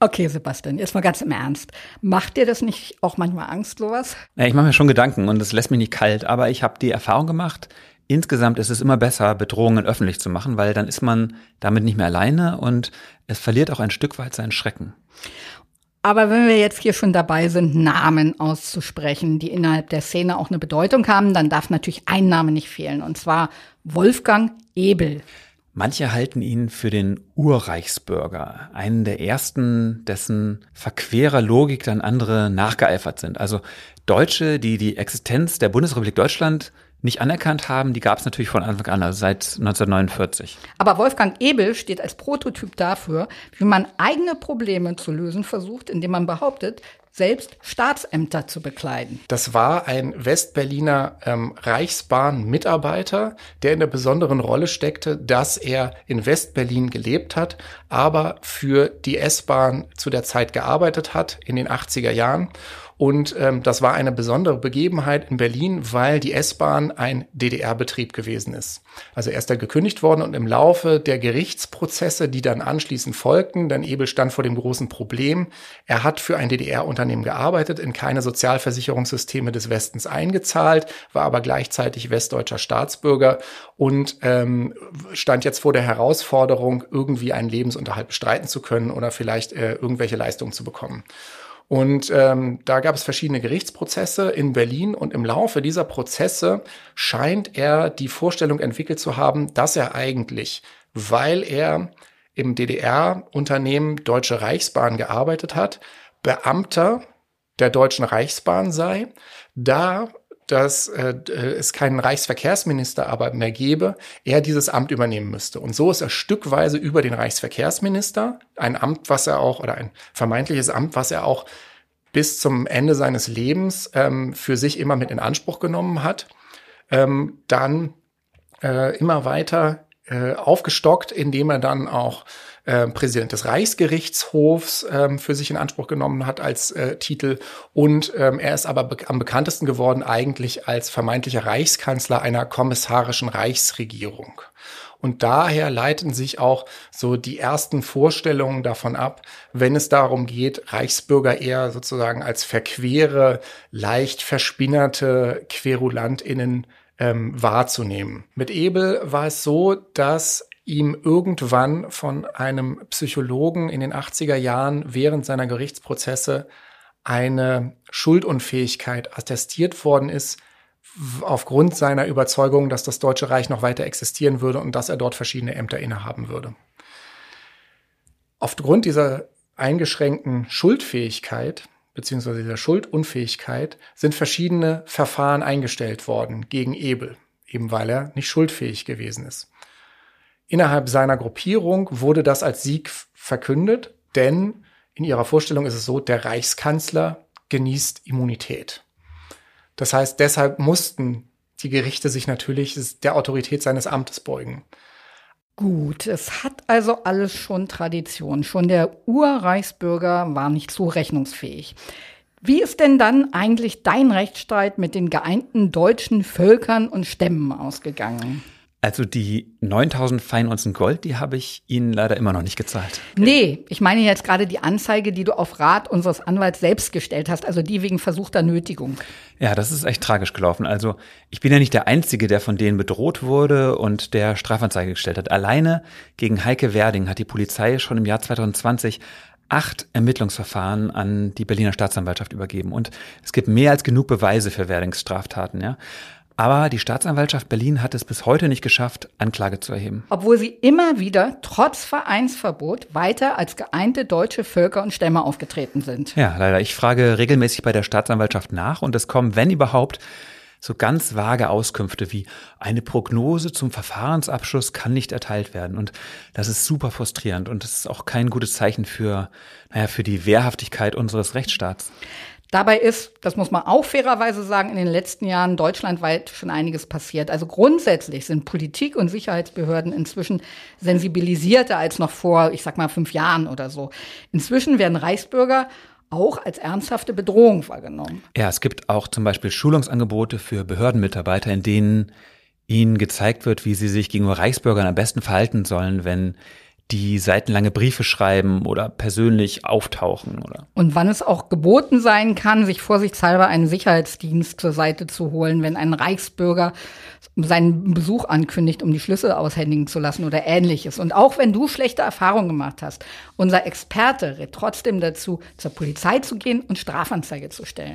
Okay, Sebastian, jetzt mal ganz im Ernst. Macht dir das nicht auch manchmal Angst, sowas? Ja, ich mache mir schon Gedanken und es lässt mich nicht kalt, aber ich habe die Erfahrung gemacht, insgesamt ist es immer besser, Bedrohungen öffentlich zu machen, weil dann ist man damit nicht mehr alleine und es verliert auch ein Stück weit seinen Schrecken. Aber wenn wir jetzt hier schon dabei sind, Namen auszusprechen, die innerhalb der Szene auch eine Bedeutung haben, dann darf natürlich ein Name nicht fehlen, und zwar Wolfgang Ebel. Manche halten ihn für den Urreichsbürger, einen der ersten, dessen verquerer Logik dann andere nachgeeifert sind. Also Deutsche, die die Existenz der Bundesrepublik Deutschland nicht anerkannt haben, die gab es natürlich von Anfang an, also seit 1949. Aber Wolfgang Ebel steht als Prototyp dafür, wie man eigene Probleme zu lösen versucht, indem man behauptet, selbst Staatsämter zu bekleiden. Das war ein Westberliner ähm, Reichsbahn-Mitarbeiter, der in der besonderen Rolle steckte, dass er in Westberlin gelebt hat, aber für die S-Bahn zu der Zeit gearbeitet hat in den 80er Jahren und ähm, das war eine besondere Begebenheit in Berlin, weil die S-Bahn ein DDR-Betrieb gewesen ist. Also er ist da gekündigt worden und im Laufe der Gerichtsprozesse, die dann anschließend folgten, dann Ebel stand vor dem großen Problem. Er hat für ein DDR-Unternehmen gearbeitet, in keine Sozialversicherungssysteme des Westens eingezahlt, war aber gleichzeitig westdeutscher Staatsbürger und ähm, stand jetzt vor der Herausforderung, irgendwie einen Lebensunterhalt bestreiten zu können oder vielleicht äh, irgendwelche Leistungen zu bekommen. Und ähm, da gab es verschiedene Gerichtsprozesse in Berlin und im Laufe dieser Prozesse scheint er die Vorstellung entwickelt zu haben, dass er eigentlich, weil er im DDR-Unternehmen Deutsche Reichsbahn gearbeitet hat, Beamter der Deutschen Reichsbahn sei, da dass äh, es keinen Reichsverkehrsminister aber mehr gäbe, er dieses Amt übernehmen müsste. Und so ist er stückweise über den Reichsverkehrsminister, ein Amt, was er auch, oder ein vermeintliches Amt, was er auch bis zum Ende seines Lebens ähm, für sich immer mit in Anspruch genommen hat, ähm, dann äh, immer weiter äh, aufgestockt, indem er dann auch äh, Präsident des Reichsgerichtshofs ähm, für sich in Anspruch genommen hat als äh, Titel. Und ähm, er ist aber be am bekanntesten geworden eigentlich als vermeintlicher Reichskanzler einer kommissarischen Reichsregierung. Und daher leiten sich auch so die ersten Vorstellungen davon ab, wenn es darum geht, Reichsbürger eher sozusagen als verquere, leicht verspinnerte QuerulantInnen ähm, wahrzunehmen. Mit Ebel war es so, dass ihm irgendwann von einem Psychologen in den 80er Jahren während seiner Gerichtsprozesse eine Schuldunfähigkeit attestiert worden ist, aufgrund seiner Überzeugung, dass das Deutsche Reich noch weiter existieren würde und dass er dort verschiedene Ämter innehaben würde. Aufgrund dieser eingeschränkten Schuldfähigkeit beziehungsweise dieser Schuldunfähigkeit sind verschiedene Verfahren eingestellt worden gegen Ebel, eben weil er nicht schuldfähig gewesen ist. Innerhalb seiner Gruppierung wurde das als Sieg verkündet, denn in ihrer Vorstellung ist es so, der Reichskanzler genießt Immunität. Das heißt, deshalb mussten die Gerichte sich natürlich der Autorität seines Amtes beugen. Gut, es hat also alles schon Tradition. Schon der Urreichsbürger war nicht so rechnungsfähig. Wie ist denn dann eigentlich dein Rechtsstreit mit den geeinten deutschen Völkern und Stämmen ausgegangen? Also die 9000 Feinunzen Gold, die habe ich Ihnen leider immer noch nicht gezahlt. Nee, ich meine jetzt gerade die Anzeige, die du auf Rat unseres Anwalts selbst gestellt hast, also die wegen versuchter Nötigung. Ja, das ist echt tragisch gelaufen. Also ich bin ja nicht der Einzige, der von denen bedroht wurde und der Strafanzeige gestellt hat. Alleine gegen Heike Werding hat die Polizei schon im Jahr 2020 acht Ermittlungsverfahren an die Berliner Staatsanwaltschaft übergeben. Und es gibt mehr als genug Beweise für Werdings Straftaten, ja. Aber die Staatsanwaltschaft Berlin hat es bis heute nicht geschafft, Anklage zu erheben. Obwohl sie immer wieder, trotz Vereinsverbot, weiter als geeinte deutsche Völker und Stämme aufgetreten sind. Ja, leider. Ich frage regelmäßig bei der Staatsanwaltschaft nach und es kommen, wenn überhaupt, so ganz vage Auskünfte wie eine Prognose zum Verfahrensabschluss kann nicht erteilt werden. Und das ist super frustrierend und das ist auch kein gutes Zeichen für, naja, für die Wehrhaftigkeit unseres Rechtsstaats. Dabei ist, das muss man auch fairerweise sagen, in den letzten Jahren deutschlandweit schon einiges passiert. Also grundsätzlich sind Politik und Sicherheitsbehörden inzwischen sensibilisierter als noch vor, ich sag mal, fünf Jahren oder so. Inzwischen werden Reichsbürger auch als ernsthafte Bedrohung wahrgenommen. Ja, es gibt auch zum Beispiel Schulungsangebote für Behördenmitarbeiter, in denen ihnen gezeigt wird, wie sie sich gegenüber Reichsbürgern am besten verhalten sollen, wenn die seitenlange Briefe schreiben oder persönlich auftauchen, oder? Und wann es auch geboten sein kann, sich vorsichtshalber einen Sicherheitsdienst zur Seite zu holen, wenn ein Reichsbürger seinen Besuch ankündigt, um die Schlüssel aushändigen zu lassen oder ähnliches. Und auch wenn du schlechte Erfahrungen gemacht hast, unser Experte rät trotzdem dazu, zur Polizei zu gehen und Strafanzeige zu stellen.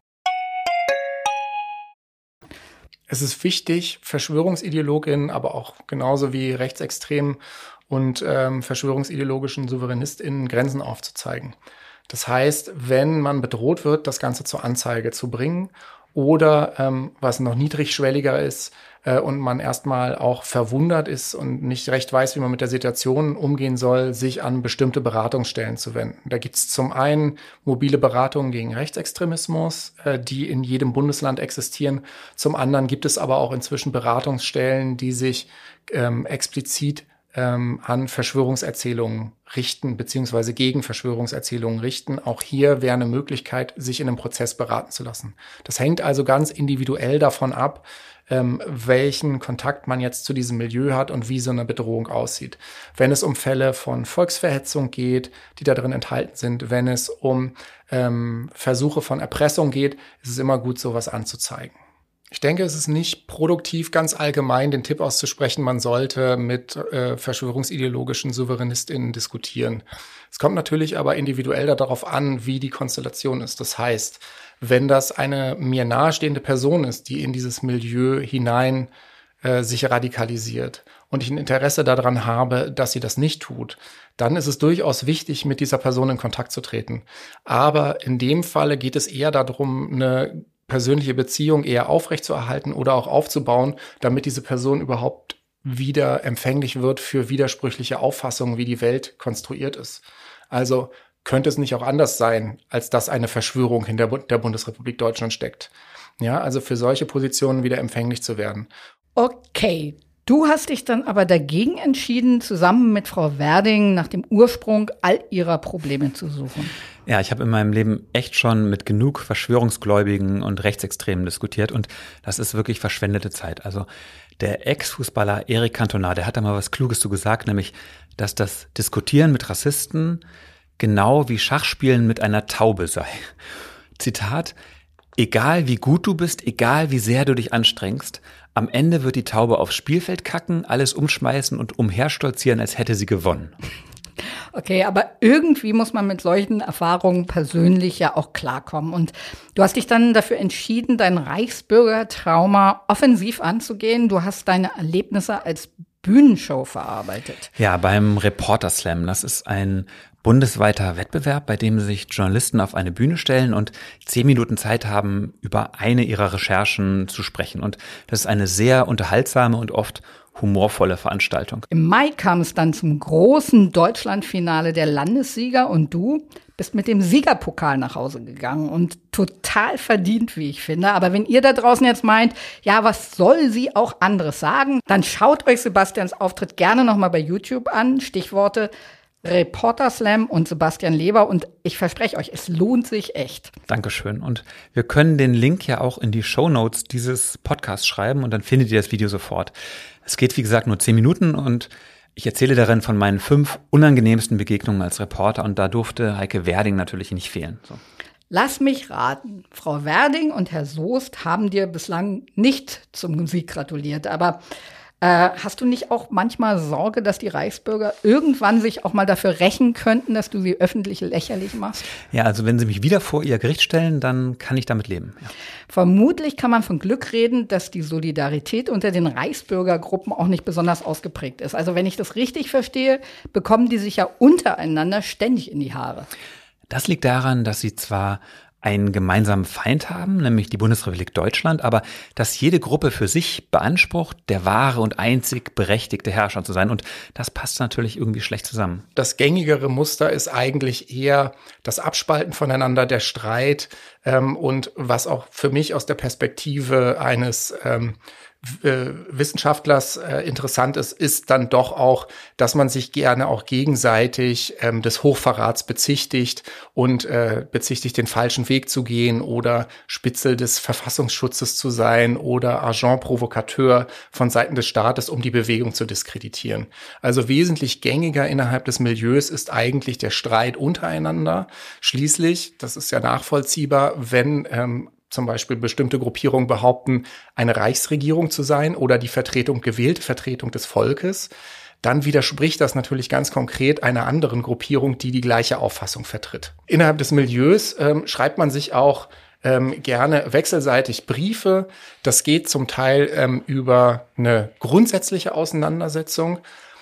Es ist wichtig, Verschwörungsideologinnen, aber auch genauso wie Rechtsextremen und ähm, verschwörungsideologischen SouveränistInnen Grenzen aufzuzeigen. Das heißt, wenn man bedroht wird, das Ganze zur Anzeige zu bringen oder ähm, was noch niedrigschwelliger ist äh, und man erstmal auch verwundert ist und nicht recht weiß, wie man mit der Situation umgehen soll, sich an bestimmte Beratungsstellen zu wenden. Da gibt es zum einen mobile Beratungen gegen Rechtsextremismus, äh, die in jedem Bundesland existieren. Zum anderen gibt es aber auch inzwischen Beratungsstellen, die sich ähm, explizit ähm, an Verschwörungserzählungen richten, beziehungsweise gegen Verschwörungserzählungen richten. Auch hier wäre eine Möglichkeit, sich in einem Prozess beraten zu lassen. Das hängt also ganz individuell davon ab, ähm, welchen Kontakt man jetzt zu diesem Milieu hat und wie so eine Bedrohung aussieht. Wenn es um Fälle von Volksverhetzung geht, die da drin enthalten sind, wenn es um ähm, Versuche von Erpressung geht, ist es immer gut, sowas anzuzeigen. Ich denke, es ist nicht produktiv, ganz allgemein den Tipp auszusprechen, man sollte mit äh, verschwörungsideologischen SouveränistInnen diskutieren. Es kommt natürlich aber individuell darauf an, wie die Konstellation ist. Das heißt, wenn das eine mir nahestehende Person ist, die in dieses Milieu hinein äh, sich radikalisiert und ich ein Interesse daran habe, dass sie das nicht tut, dann ist es durchaus wichtig, mit dieser Person in Kontakt zu treten. Aber in dem Falle geht es eher darum, eine persönliche Beziehung eher aufrechtzuerhalten oder auch aufzubauen, damit diese Person überhaupt wieder empfänglich wird für widersprüchliche Auffassungen, wie die Welt konstruiert ist. Also könnte es nicht auch anders sein, als dass eine Verschwörung hinter der Bundesrepublik Deutschland steckt. Ja, also für solche Positionen wieder empfänglich zu werden. Okay, Du hast dich dann aber dagegen entschieden, zusammen mit Frau Werding nach dem Ursprung all ihrer Probleme zu suchen. Ja, ich habe in meinem Leben echt schon mit genug Verschwörungsgläubigen und Rechtsextremen diskutiert und das ist wirklich verschwendete Zeit. Also der Ex-Fußballer Eric Cantona, der hat da mal was Kluges zu gesagt, nämlich, dass das Diskutieren mit Rassisten genau wie Schachspielen mit einer Taube sei. Zitat, egal wie gut du bist, egal wie sehr du dich anstrengst, am Ende wird die Taube aufs Spielfeld kacken, alles umschmeißen und umherstolzieren, als hätte sie gewonnen. Okay, aber irgendwie muss man mit solchen Erfahrungen persönlich ja auch klarkommen. Und du hast dich dann dafür entschieden, dein Reichsbürgertrauma offensiv anzugehen. Du hast deine Erlebnisse als Bühnenshow verarbeitet. Ja, beim Reporter Slam. Das ist ein bundesweiter Wettbewerb, bei dem sich Journalisten auf eine Bühne stellen und zehn Minuten Zeit haben, über eine ihrer Recherchen zu sprechen. Und das ist eine sehr unterhaltsame und oft humorvolle Veranstaltung. Im Mai kam es dann zum großen Deutschlandfinale der Landessieger und du bist mit dem Siegerpokal nach Hause gegangen und total verdient, wie ich finde. Aber wenn ihr da draußen jetzt meint, ja, was soll sie auch anderes sagen, dann schaut euch Sebastians Auftritt gerne nochmal bei YouTube an. Stichworte Reporter Slam und Sebastian Leber und ich verspreche euch, es lohnt sich echt. Dankeschön. Und wir können den Link ja auch in die Show Notes dieses Podcasts schreiben und dann findet ihr das Video sofort. Es geht, wie gesagt, nur zehn Minuten und ich erzähle darin von meinen fünf unangenehmsten Begegnungen als Reporter und da durfte Heike Werding natürlich nicht fehlen. So. Lass mich raten. Frau Werding und Herr Soest haben dir bislang nicht zum Sieg gratuliert, aber äh, hast du nicht auch manchmal Sorge, dass die Reichsbürger irgendwann sich auch mal dafür rächen könnten, dass du sie öffentlich lächerlich machst? Ja, also wenn sie mich wieder vor ihr Gericht stellen, dann kann ich damit leben. Ja. Vermutlich kann man von Glück reden, dass die Solidarität unter den Reichsbürgergruppen auch nicht besonders ausgeprägt ist. Also wenn ich das richtig verstehe, bekommen die sich ja untereinander ständig in die Haare. Das liegt daran, dass sie zwar einen gemeinsamen Feind haben, nämlich die Bundesrepublik Deutschland, aber dass jede Gruppe für sich beansprucht, der wahre und einzig berechtigte Herrscher zu sein. Und das passt natürlich irgendwie schlecht zusammen. Das gängigere Muster ist eigentlich eher das Abspalten voneinander, der Streit ähm, und was auch für mich aus der Perspektive eines ähm, äh, Wissenschaftlers äh, interessant ist, ist dann doch auch, dass man sich gerne auch gegenseitig ähm, des Hochverrats bezichtigt und äh, bezichtigt, den falschen Weg zu gehen oder Spitzel des Verfassungsschutzes zu sein oder Agent Provokateur von Seiten des Staates, um die Bewegung zu diskreditieren. Also wesentlich gängiger innerhalb des Milieus ist eigentlich der Streit untereinander. Schließlich, das ist ja nachvollziehbar, wenn ähm, zum Beispiel bestimmte Gruppierungen behaupten, eine Reichsregierung zu sein oder die Vertretung, gewählte Vertretung des Volkes, dann widerspricht das natürlich ganz konkret einer anderen Gruppierung, die die gleiche Auffassung vertritt. Innerhalb des Milieus ähm, schreibt man sich auch ähm, gerne wechselseitig Briefe. Das geht zum Teil ähm, über eine grundsätzliche Auseinandersetzung,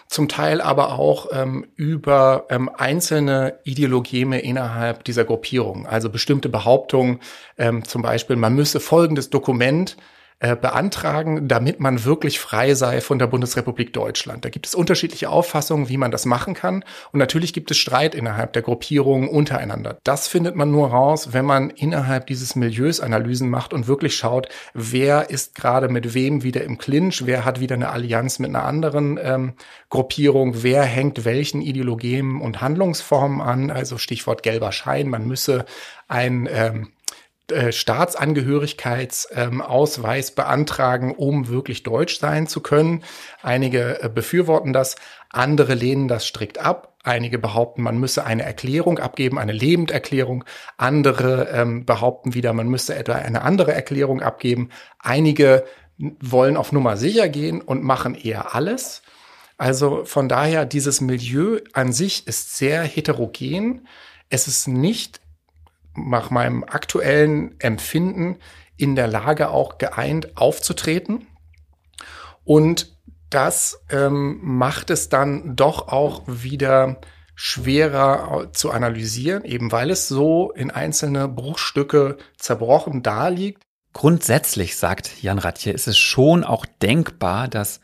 zum Teil aber auch ähm, über ähm, einzelne Ideologeme innerhalb dieser Gruppierung. Also bestimmte Behauptungen, ähm, zum Beispiel, man müsse folgendes Dokument äh, beantragen, damit man wirklich frei sei von der Bundesrepublik Deutschland. Da gibt es unterschiedliche Auffassungen, wie man das machen kann. Und natürlich gibt es Streit innerhalb der Gruppierungen untereinander. Das findet man nur raus, wenn man innerhalb dieses Milieus Analysen macht und wirklich schaut, wer ist gerade mit wem wieder im Clinch, wer hat wieder eine Allianz mit einer anderen ähm, Gruppierung, wer hängt welchen Ideologien und Handlungsformen an. Also Stichwort gelber Schein, man müsse ein ähm, äh, Staatsangehörigkeitsausweis beantragen, um wirklich deutsch sein zu können. Einige äh, befürworten das, andere lehnen das strikt ab. Einige behaupten, man müsse eine Erklärung abgeben, eine Lebenderklärung. Andere ähm, behaupten wieder, man müsse etwa eine andere Erklärung abgeben. Einige wollen auf Nummer sicher gehen und machen eher alles. Also von daher, dieses Milieu an sich ist sehr heterogen. Es ist nicht nach meinem aktuellen Empfinden in der Lage, auch geeint aufzutreten. Und das ähm, macht es dann doch auch wieder schwerer zu analysieren, eben weil es so in einzelne Bruchstücke zerbrochen daliegt. Grundsätzlich, sagt Jan Ratje, ist es schon auch denkbar, dass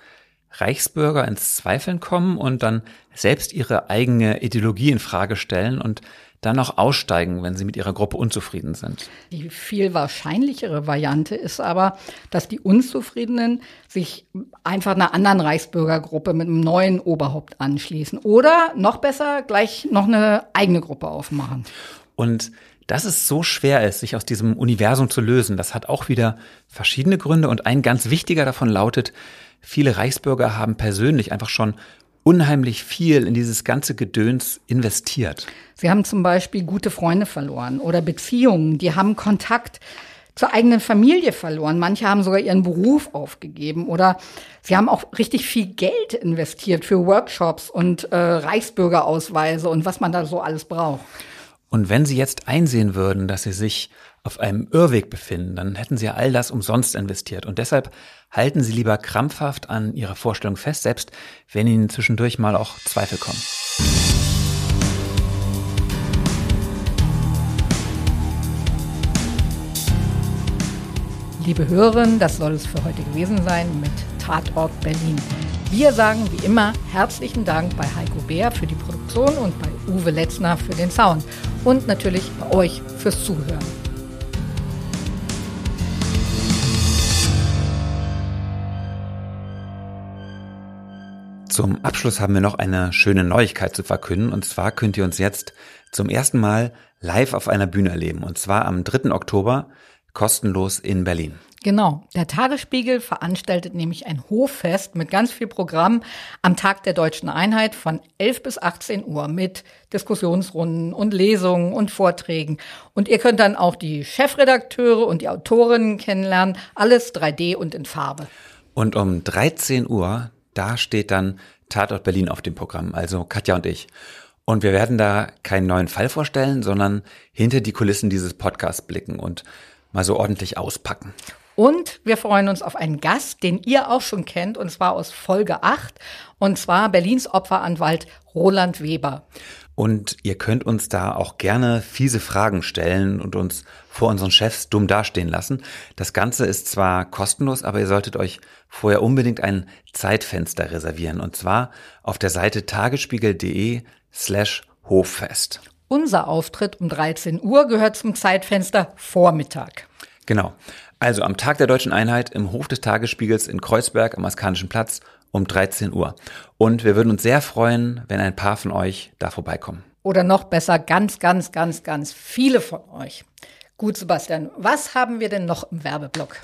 Reichsbürger ins Zweifeln kommen und dann selbst ihre eigene Ideologie in Frage stellen und dann auch aussteigen, wenn sie mit ihrer Gruppe unzufrieden sind. Die viel wahrscheinlichere Variante ist aber, dass die Unzufriedenen sich einfach einer anderen Reichsbürgergruppe mit einem neuen Oberhaupt anschließen oder noch besser gleich noch eine eigene Gruppe aufmachen. Und dass es so schwer ist, sich aus diesem Universum zu lösen, das hat auch wieder verschiedene Gründe und ein ganz wichtiger davon lautet, viele Reichsbürger haben persönlich einfach schon unheimlich viel in dieses ganze Gedöns investiert. Sie haben zum Beispiel gute Freunde verloren oder Beziehungen, die haben Kontakt zur eigenen Familie verloren. Manche haben sogar ihren Beruf aufgegeben oder sie haben auch richtig viel Geld investiert für Workshops und äh, Reichsbürgerausweise und was man da so alles braucht. Und wenn Sie jetzt einsehen würden, dass Sie sich auf einem Irrweg befinden, dann hätten Sie all das umsonst investiert. Und deshalb halten Sie lieber krampfhaft an Ihrer Vorstellung fest, selbst wenn Ihnen zwischendurch mal auch Zweifel kommen. Liebe Hörerinnen, das soll es für heute gewesen sein mit Tatort Berlin. Wir sagen wie immer herzlichen Dank bei Heiko Bär für die Produktion und bei Uwe Letzner für den Sound und natürlich bei euch fürs Zuhören. Zum Abschluss haben wir noch eine schöne Neuigkeit zu verkünden. Und zwar könnt ihr uns jetzt zum ersten Mal live auf einer Bühne erleben. Und zwar am 3. Oktober kostenlos in Berlin. Genau. Der Tagesspiegel veranstaltet nämlich ein Hoffest mit ganz viel Programm am Tag der deutschen Einheit von 11 bis 18 Uhr mit Diskussionsrunden und Lesungen und Vorträgen. Und ihr könnt dann auch die Chefredakteure und die Autorinnen kennenlernen. Alles 3D und in Farbe. Und um 13 Uhr da steht dann Tatort Berlin auf dem Programm, also Katja und ich. Und wir werden da keinen neuen Fall vorstellen, sondern hinter die Kulissen dieses Podcasts blicken und mal so ordentlich auspacken. Und wir freuen uns auf einen Gast, den ihr auch schon kennt, und zwar aus Folge 8, und zwar Berlins Opferanwalt Roland Weber. Und ihr könnt uns da auch gerne fiese Fragen stellen und uns vor unseren Chefs dumm dastehen lassen. Das Ganze ist zwar kostenlos, aber ihr solltet euch vorher unbedingt ein Zeitfenster reservieren. Und zwar auf der Seite tagesspiegel.de slash Hoffest. Unser Auftritt um 13 Uhr gehört zum Zeitfenster Vormittag. Genau. Also am Tag der Deutschen Einheit im Hof des Tagesspiegels in Kreuzberg am Askanischen Platz um 13 Uhr. Und wir würden uns sehr freuen, wenn ein paar von euch da vorbeikommen. Oder noch besser, ganz, ganz, ganz, ganz viele von euch. Gut, Sebastian, was haben wir denn noch im Werbeblock?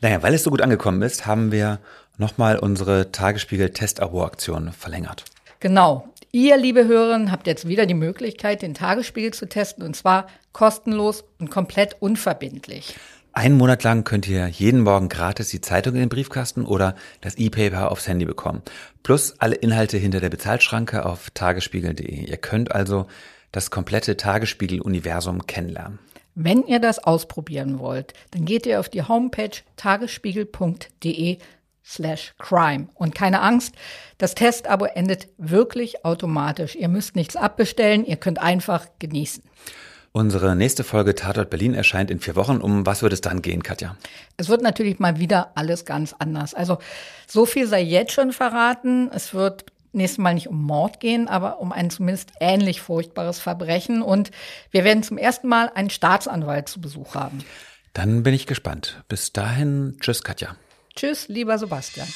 Naja, weil es so gut angekommen ist, haben wir nochmal unsere Tagesspiegel-Test-Abo-Aktion verlängert. Genau. Ihr, liebe Hörerinnen, habt jetzt wieder die Möglichkeit, den Tagesspiegel zu testen und zwar kostenlos und komplett unverbindlich. Einen Monat lang könnt ihr jeden Morgen gratis die Zeitung in den Briefkasten oder das E-Paper aufs Handy bekommen. Plus alle Inhalte hinter der Bezahlschranke auf tagesspiegel.de. Ihr könnt also das komplette Tagesspiegel-Universum kennenlernen. Wenn ihr das ausprobieren wollt, dann geht ihr auf die Homepage tagesspiegel.de slash crime. Und keine Angst, das Testabo endet wirklich automatisch. Ihr müsst nichts abbestellen, ihr könnt einfach genießen. Unsere nächste Folge Tatort Berlin erscheint in vier Wochen. Um was wird es dann gehen, Katja? Es wird natürlich mal wieder alles ganz anders. Also so viel sei jetzt schon verraten. Es wird nächstes Mal nicht um Mord gehen, aber um ein zumindest ähnlich furchtbares Verbrechen. Und wir werden zum ersten Mal einen Staatsanwalt zu Besuch haben. Dann bin ich gespannt. Bis dahin, tschüss, Katja. Tschüss, lieber Sebastian.